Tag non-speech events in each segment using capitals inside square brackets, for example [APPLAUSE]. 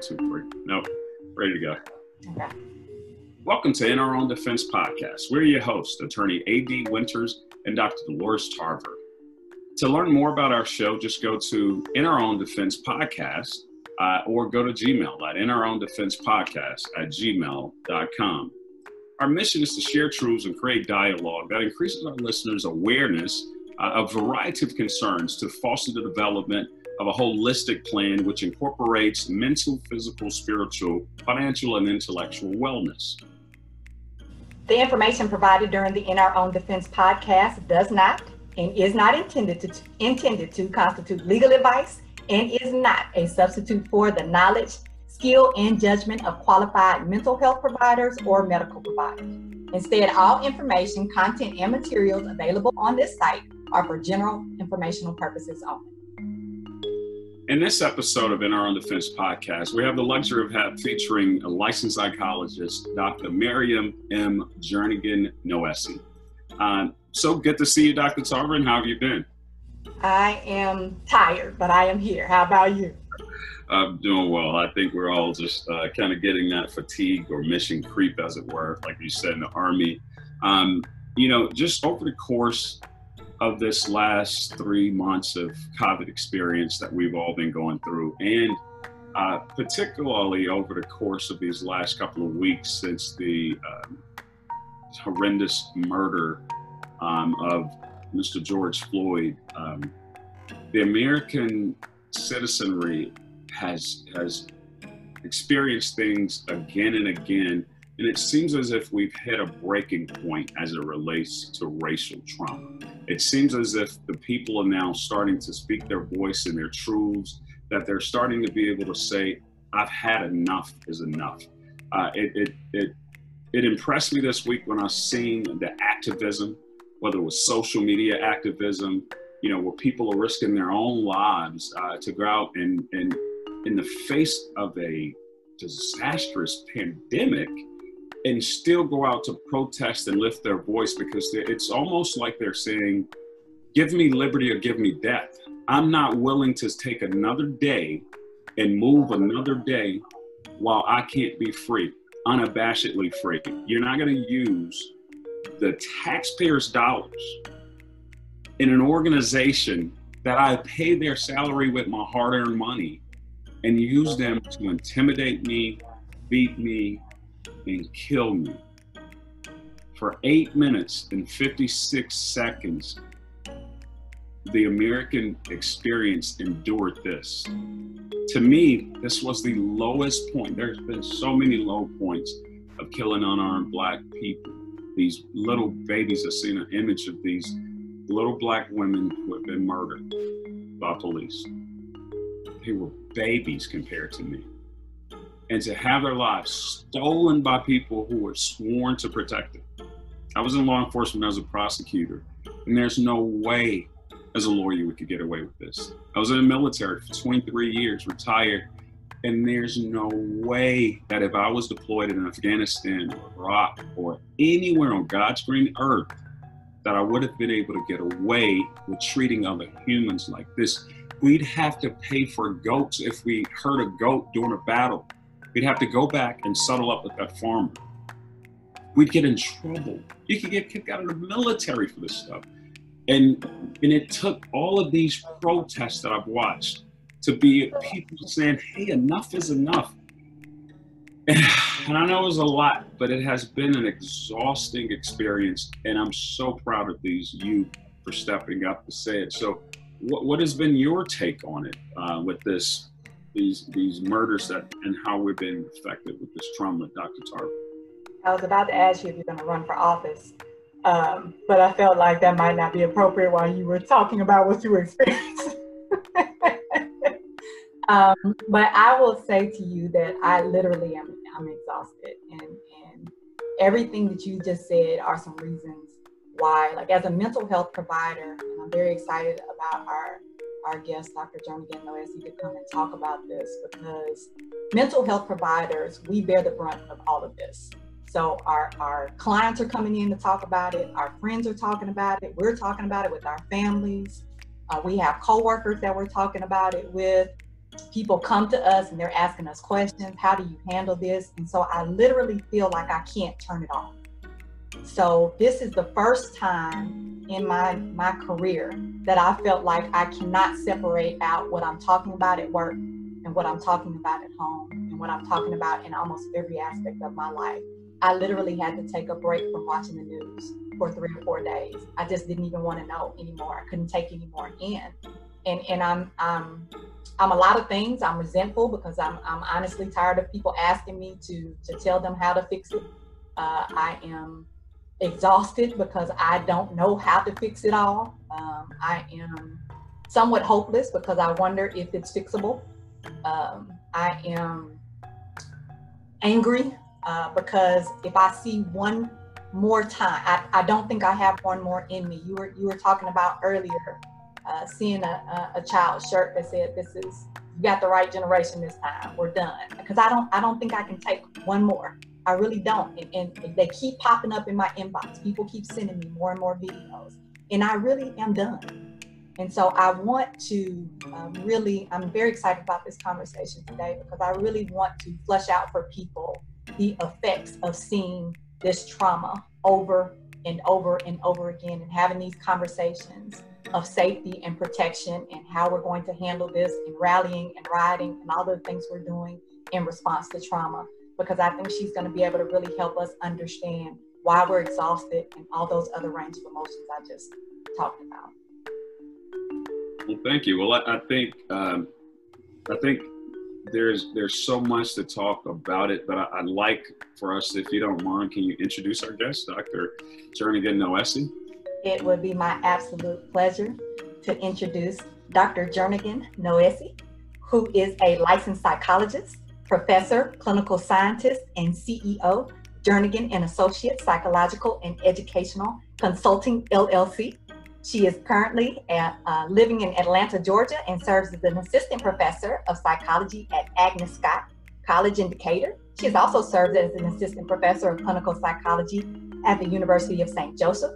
two, three. Nope. Ready to go. Welcome to In Our Own Defense Podcast. We're your hosts, attorney A.D. Winters and Dr. Dolores Tarver. To learn more about our show, just go to In Our Own Defense Podcast uh, or go to Gmail at In Our Own Defense Podcast at gmail.com. Our mission is to share truths and create dialogue that increases our listeners' awareness uh, of a variety of concerns to foster the development of a holistic plan which incorporates mental, physical, spiritual, financial, and intellectual wellness. The information provided during the In Our Own Defense podcast does not and is not intended to intended to constitute legal advice and is not a substitute for the knowledge, skill, and judgment of qualified mental health providers or medical providers. Instead, all information, content, and materials available on this site are for general informational purposes only. In this episode of In Our Own Defense podcast, we have the luxury of have, featuring a licensed psychologist, Dr. Maryam M. Jernigan Noesi. Um, so good to see you, Dr. Tarver, and how have you been? I am tired, but I am here. How about you? I'm doing well. I think we're all just uh, kind of getting that fatigue or mission creep, as it were, like you said in the Army. Um, you know, just over the course of this last three months of COVID experience that we've all been going through, and uh, particularly over the course of these last couple of weeks since the um, horrendous murder um, of Mr. George Floyd, um, the American citizenry has has experienced things again and again, and it seems as if we've hit a breaking point as it relates to racial trauma it seems as if the people are now starting to speak their voice and their truths, that they're starting to be able to say, I've had enough is enough. Uh, it, it, it, it impressed me this week when I seen the activism, whether it was social media activism, you know, where people are risking their own lives uh, to go out and, and in the face of a disastrous pandemic, and still go out to protest and lift their voice because it's almost like they're saying, give me liberty or give me death. I'm not willing to take another day and move another day while I can't be free, unabashedly free. You're not going to use the taxpayers' dollars in an organization that I pay their salary with my hard earned money and use them to intimidate me, beat me, and kill me. For eight minutes and 56 seconds, the American experience endured this. To me, this was the lowest point. There's been so many low points of killing unarmed black people. These little babies, I've seen an image of these little black women who have been murdered by police. They were babies compared to me and to have their lives stolen by people who were sworn to protect them. I was in law enforcement as a prosecutor, and there's no way as a lawyer we could get away with this. I was in the military for 23 years, retired, and there's no way that if I was deployed in Afghanistan or Iraq or anywhere on God's green earth, that I would have been able to get away with treating other humans like this. We'd have to pay for goats if we hurt a goat during a battle. We'd have to go back and settle up with that farmer. We'd get in trouble. You could get kicked out of the military for this stuff. And and it took all of these protests that I've watched to be people saying, hey, enough is enough. And I know it was a lot, but it has been an exhausting experience. And I'm so proud of these youth for stepping up to say it. So, what, what has been your take on it uh, with this these these murders that and how we've been affected with this trauma, Dr. Tarver. I was about to ask you if you're going to run for office, um, but I felt like that might not be appropriate while you were talking about what you were experiencing. [LAUGHS] um, but I will say to you that I literally am I'm exhausted, and and everything that you just said are some reasons why. Like as a mental health provider, I'm very excited about our our guest, Dr. Jernigan Noesi, to come and talk about this because mental health providers, we bear the brunt of all of this. So our, our clients are coming in to talk about it, our friends are talking about it, we're talking about it with our families. Uh, we have coworkers that we're talking about it with. people come to us and they're asking us questions. How do you handle this? And so I literally feel like I can't turn it off. So this is the first time in my my career that I felt like I cannot separate out what I'm talking about at work and what I'm talking about at home and what I'm talking about in almost every aspect of my life. I literally had to take a break from watching the news for three or four days. I just didn't even want to know anymore. I couldn't take any more in. And and I'm I'm I'm a lot of things. I'm resentful because I'm I'm honestly tired of people asking me to to tell them how to fix it. Uh, I am exhausted because I don't know how to fix it all. Um, I am somewhat hopeless because I wonder if it's fixable. Um, I am angry uh, because if I see one more time, I, I don't think I have one more in me. You were you were talking about earlier, uh, seeing a, a, a child's shirt that said, "This is you got the right generation this time. We're done." Because I don't I don't think I can take one more. I really don't. And, and, they keep popping up in my inbox. People keep sending me more and more videos. And I really am done. And so I want to um, really, I'm very excited about this conversation today because I really want to flush out for people the effects of seeing this trauma over and over and over again and having these conversations of safety and protection and how we're going to handle this and rallying and rioting and all the things we're doing in response to trauma because I think she's going to be able to really help us understand why we're exhausted and all those other range of emotions I just talked about. Well, thank you. Well, I, I think um, I think there's there's so much to talk about it, but I, would like for us, if you don't mind, can you introduce our guest, Dr. Jernigan Noesi? It would be my absolute pleasure to introduce Dr. Jernigan Noesi, who is a licensed psychologist professor, clinical scientist, and CEO, Jernigan and Associates Psychological and Educational Consulting LLC. She is currently at, uh, living in Atlanta, Georgia, and serves as an assistant professor of psychology at Agnes Scott College in Decatur. She has also served as an assistant professor of clinical psychology at the University of St. Joseph.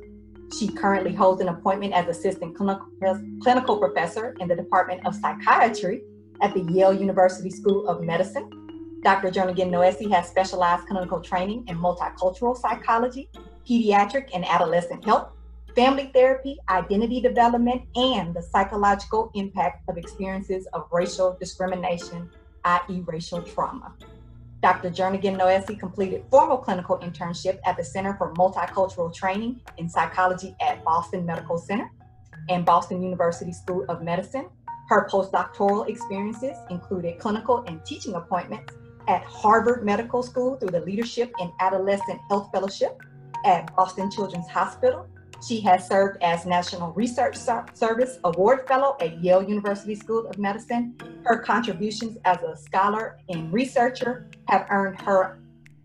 She currently holds an appointment as assistant clinical professor in the Department of Psychiatry at the Yale University School of Medicine. Dr. Jernigan Noesi has specialized clinical training in multicultural psychology, pediatric and adolescent health, family therapy, identity development, and the psychological impact of experiences of racial discrimination, i.e., racial trauma. Dr. Jernigan Noesi completed formal clinical internship at the Center for Multicultural Training in Psychology at Boston Medical Center and Boston University School of Medicine. Her postdoctoral experiences included clinical and teaching appointments at Harvard Medical School through the Leadership in Adolescent Health Fellowship at Boston Children's Hospital. She has served as National Research Service Award Fellow at Yale University School of Medicine. Her contributions as a scholar and researcher have earned her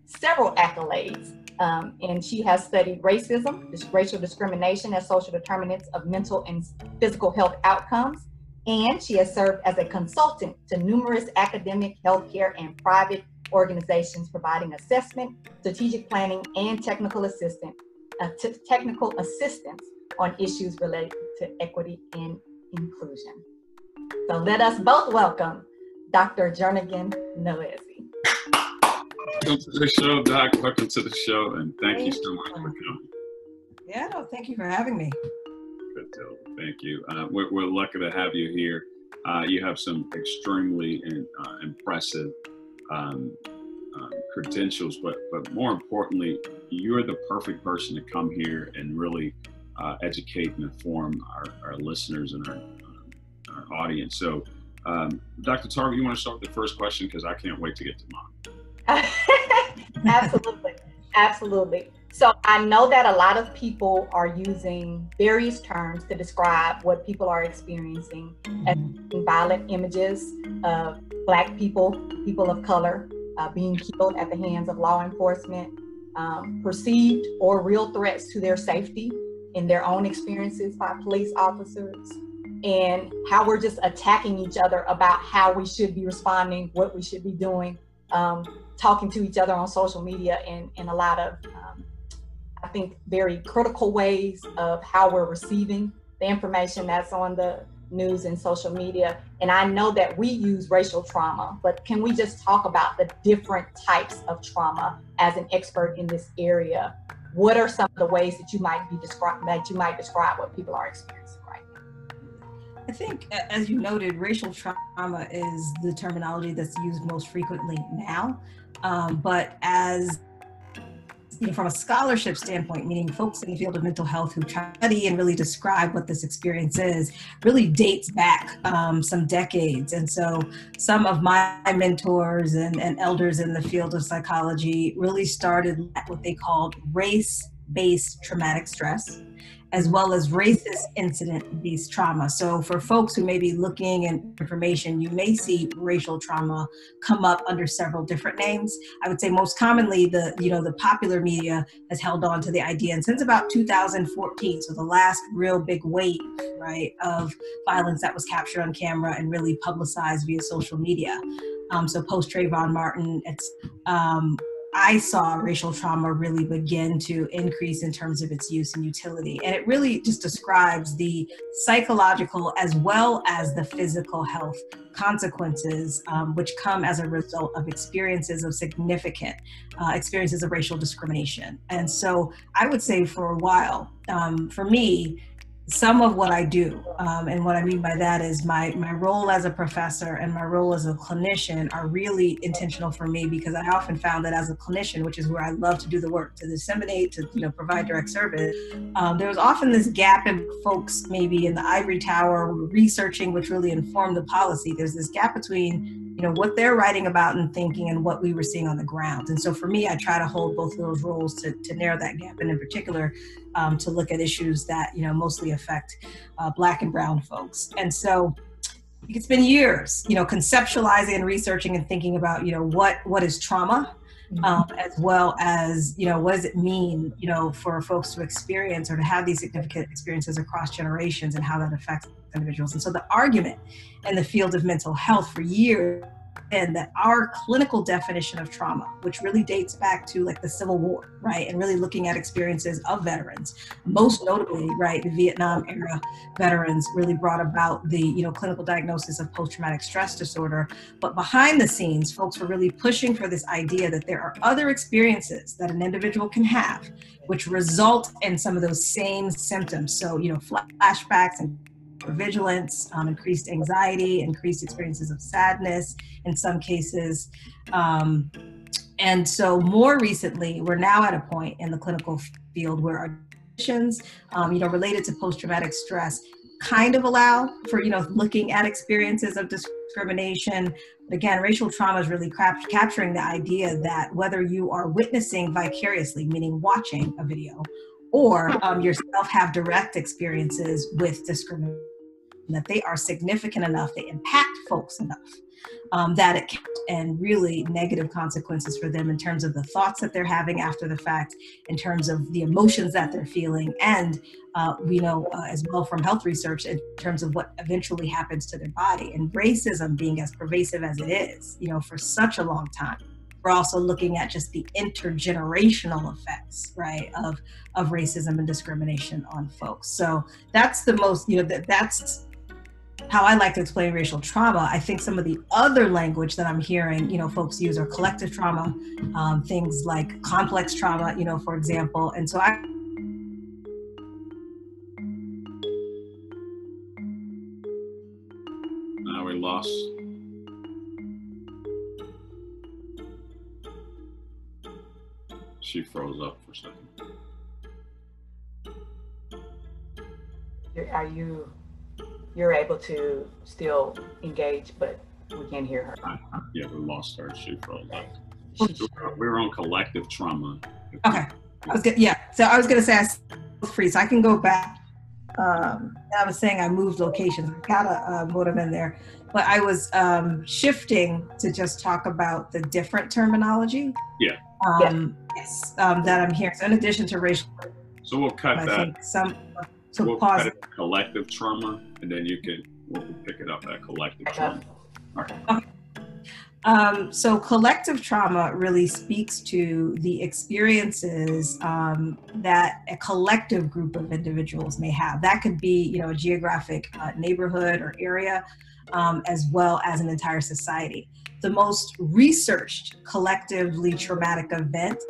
several accolades. Um, and she has studied racism, racial discrimination as social determinants of mental and physical health outcomes, and she has served as a consultant to numerous academic, healthcare, and private organizations providing assessment, strategic planning, and technical assistance, uh, technical assistance on issues related to equity and inclusion. So let us both welcome Dr. Jernigan Noesi. Welcome to the show, Doc. Welcome to the show, and thank, thank you so much for coming. Yeah, no, thank you for having me. Thank you. Uh, we're, we're, lucky to have you here. Uh, you have some extremely in, uh, impressive um, um, credentials, but but more importantly, you're the perfect person to come here and really uh, educate and inform our, our listeners and our, uh, our audience. So, um, Dr. Tarver, you want to start with the first question because I can't wait to get to mine. [LAUGHS] Absolutely, absolutely. So I know that a lot of people are using various terms to describe what people are experiencing as mm-hmm. violent images of Black people, people of color uh, being killed at the hands of law enforcement, um, perceived or real threats to their safety in their own experiences by police officers, and how we're just attacking each other about how we should be responding, what we should be doing, um, talking to each other on social media, and, and a lot of um, I think, very critical ways of how we're receiving the information that's on the news and social media. And I know that we use racial trauma, but can we just talk about the different types of trauma as an expert in this area? What are some of the ways that you might be described that you might describe what people are experiencing right now? I think, as you noted, racial trauma is the terminology that's used most frequently now. Um, but as from a scholarship standpoint, meaning folks in the field of mental health who study and really describe what this experience is, really dates back um, some decades. And so some of my mentors and, and elders in the field of psychology really started what they called race based traumatic stress as well as racist incident based trauma. So, for folks who may be looking at information, you may see racial trauma come up under several different names. I would say most commonly, the you know the popular media has held on to the idea, and since about 2014, so the last real big wave, right, of violence that was captured on camera and really publicized via social media. Um, so post Trayvon Martin, it's um, I saw racial trauma really begin to increase in terms of its use and utility. And it really just describes the psychological as well as the physical health consequences um, which come as a result of experiences of significant uh, experiences of racial discrimination. And so I would say for a while, um, for me, some of what I do. Um, and what I mean by that is my, my role as a professor and my role as a clinician are really intentional for me because I often found that as a clinician, which is where I love to do the work, to disseminate, to you know, provide direct service, um, there was often this gap in folks maybe in the ivory tower researching, which really informed the policy. There's this gap between you know what they're writing about and thinking and what we were seeing on the ground and so for me i try to hold both of those roles to, to narrow that gap and in particular um, to look at issues that you know mostly affect uh, black and brown folks and so it's been years you know conceptualizing and researching and thinking about you know what what is trauma mm-hmm. um, as well as you know what does it mean you know for folks to experience or to have these significant experiences across generations and how that affects individuals and so the argument in the field of mental health for years and that our clinical definition of trauma, which really dates back to like the Civil War, right, and really looking at experiences of veterans, most notably, right, the Vietnam era veterans really brought about the you know clinical diagnosis of post-traumatic stress disorder. But behind the scenes, folks were really pushing for this idea that there are other experiences that an individual can have, which result in some of those same symptoms. So you know, flashbacks and vigilance, um, increased anxiety, increased experiences of sadness in some cases. Um, and so more recently, we're now at a point in the clinical field where our conditions, um, you know, related to post-traumatic stress kind of allow for, you know, looking at experiences of discrimination. But again, racial trauma is really cap- capturing the idea that whether you are witnessing vicariously, meaning watching a video, or um, yourself have direct experiences with discrimination that they are significant enough, they impact folks enough um, that it can and really negative consequences for them in terms of the thoughts that they're having after the fact, in terms of the emotions that they're feeling, and uh, we know uh, as well from health research in terms of what eventually happens to their body. And racism being as pervasive as it is, you know, for such a long time we're also looking at just the intergenerational effects right of of racism and discrimination on folks so that's the most you know that that's how I like to explain racial trauma, I think some of the other language that I'm hearing, you know, folks use are collective trauma, um, things like complex trauma, you know, for example. And so I. Now we lost. She froze up for a second. Are you you're able to still engage, but we can't hear her. Yeah, we lost her. She froze up. We're on collective trauma. Okay. I was gonna, yeah. So I was gonna say I was free, so I can go back. Um, I was saying I moved locations. I got a, a modem in there, but I was um, shifting to just talk about the different terminology. Yeah. Um, yes. Um, that I'm hearing. So in addition to racial. So we'll cut I that. some. So we'll it collective trauma and then you can we'll pick it up at collective trauma. All right. Okay. Um, so collective trauma really speaks to the experiences um, that a collective group of individuals may have. That could be, you know, a geographic uh, neighborhood or area, um, as well as an entire society. The most researched collectively traumatic event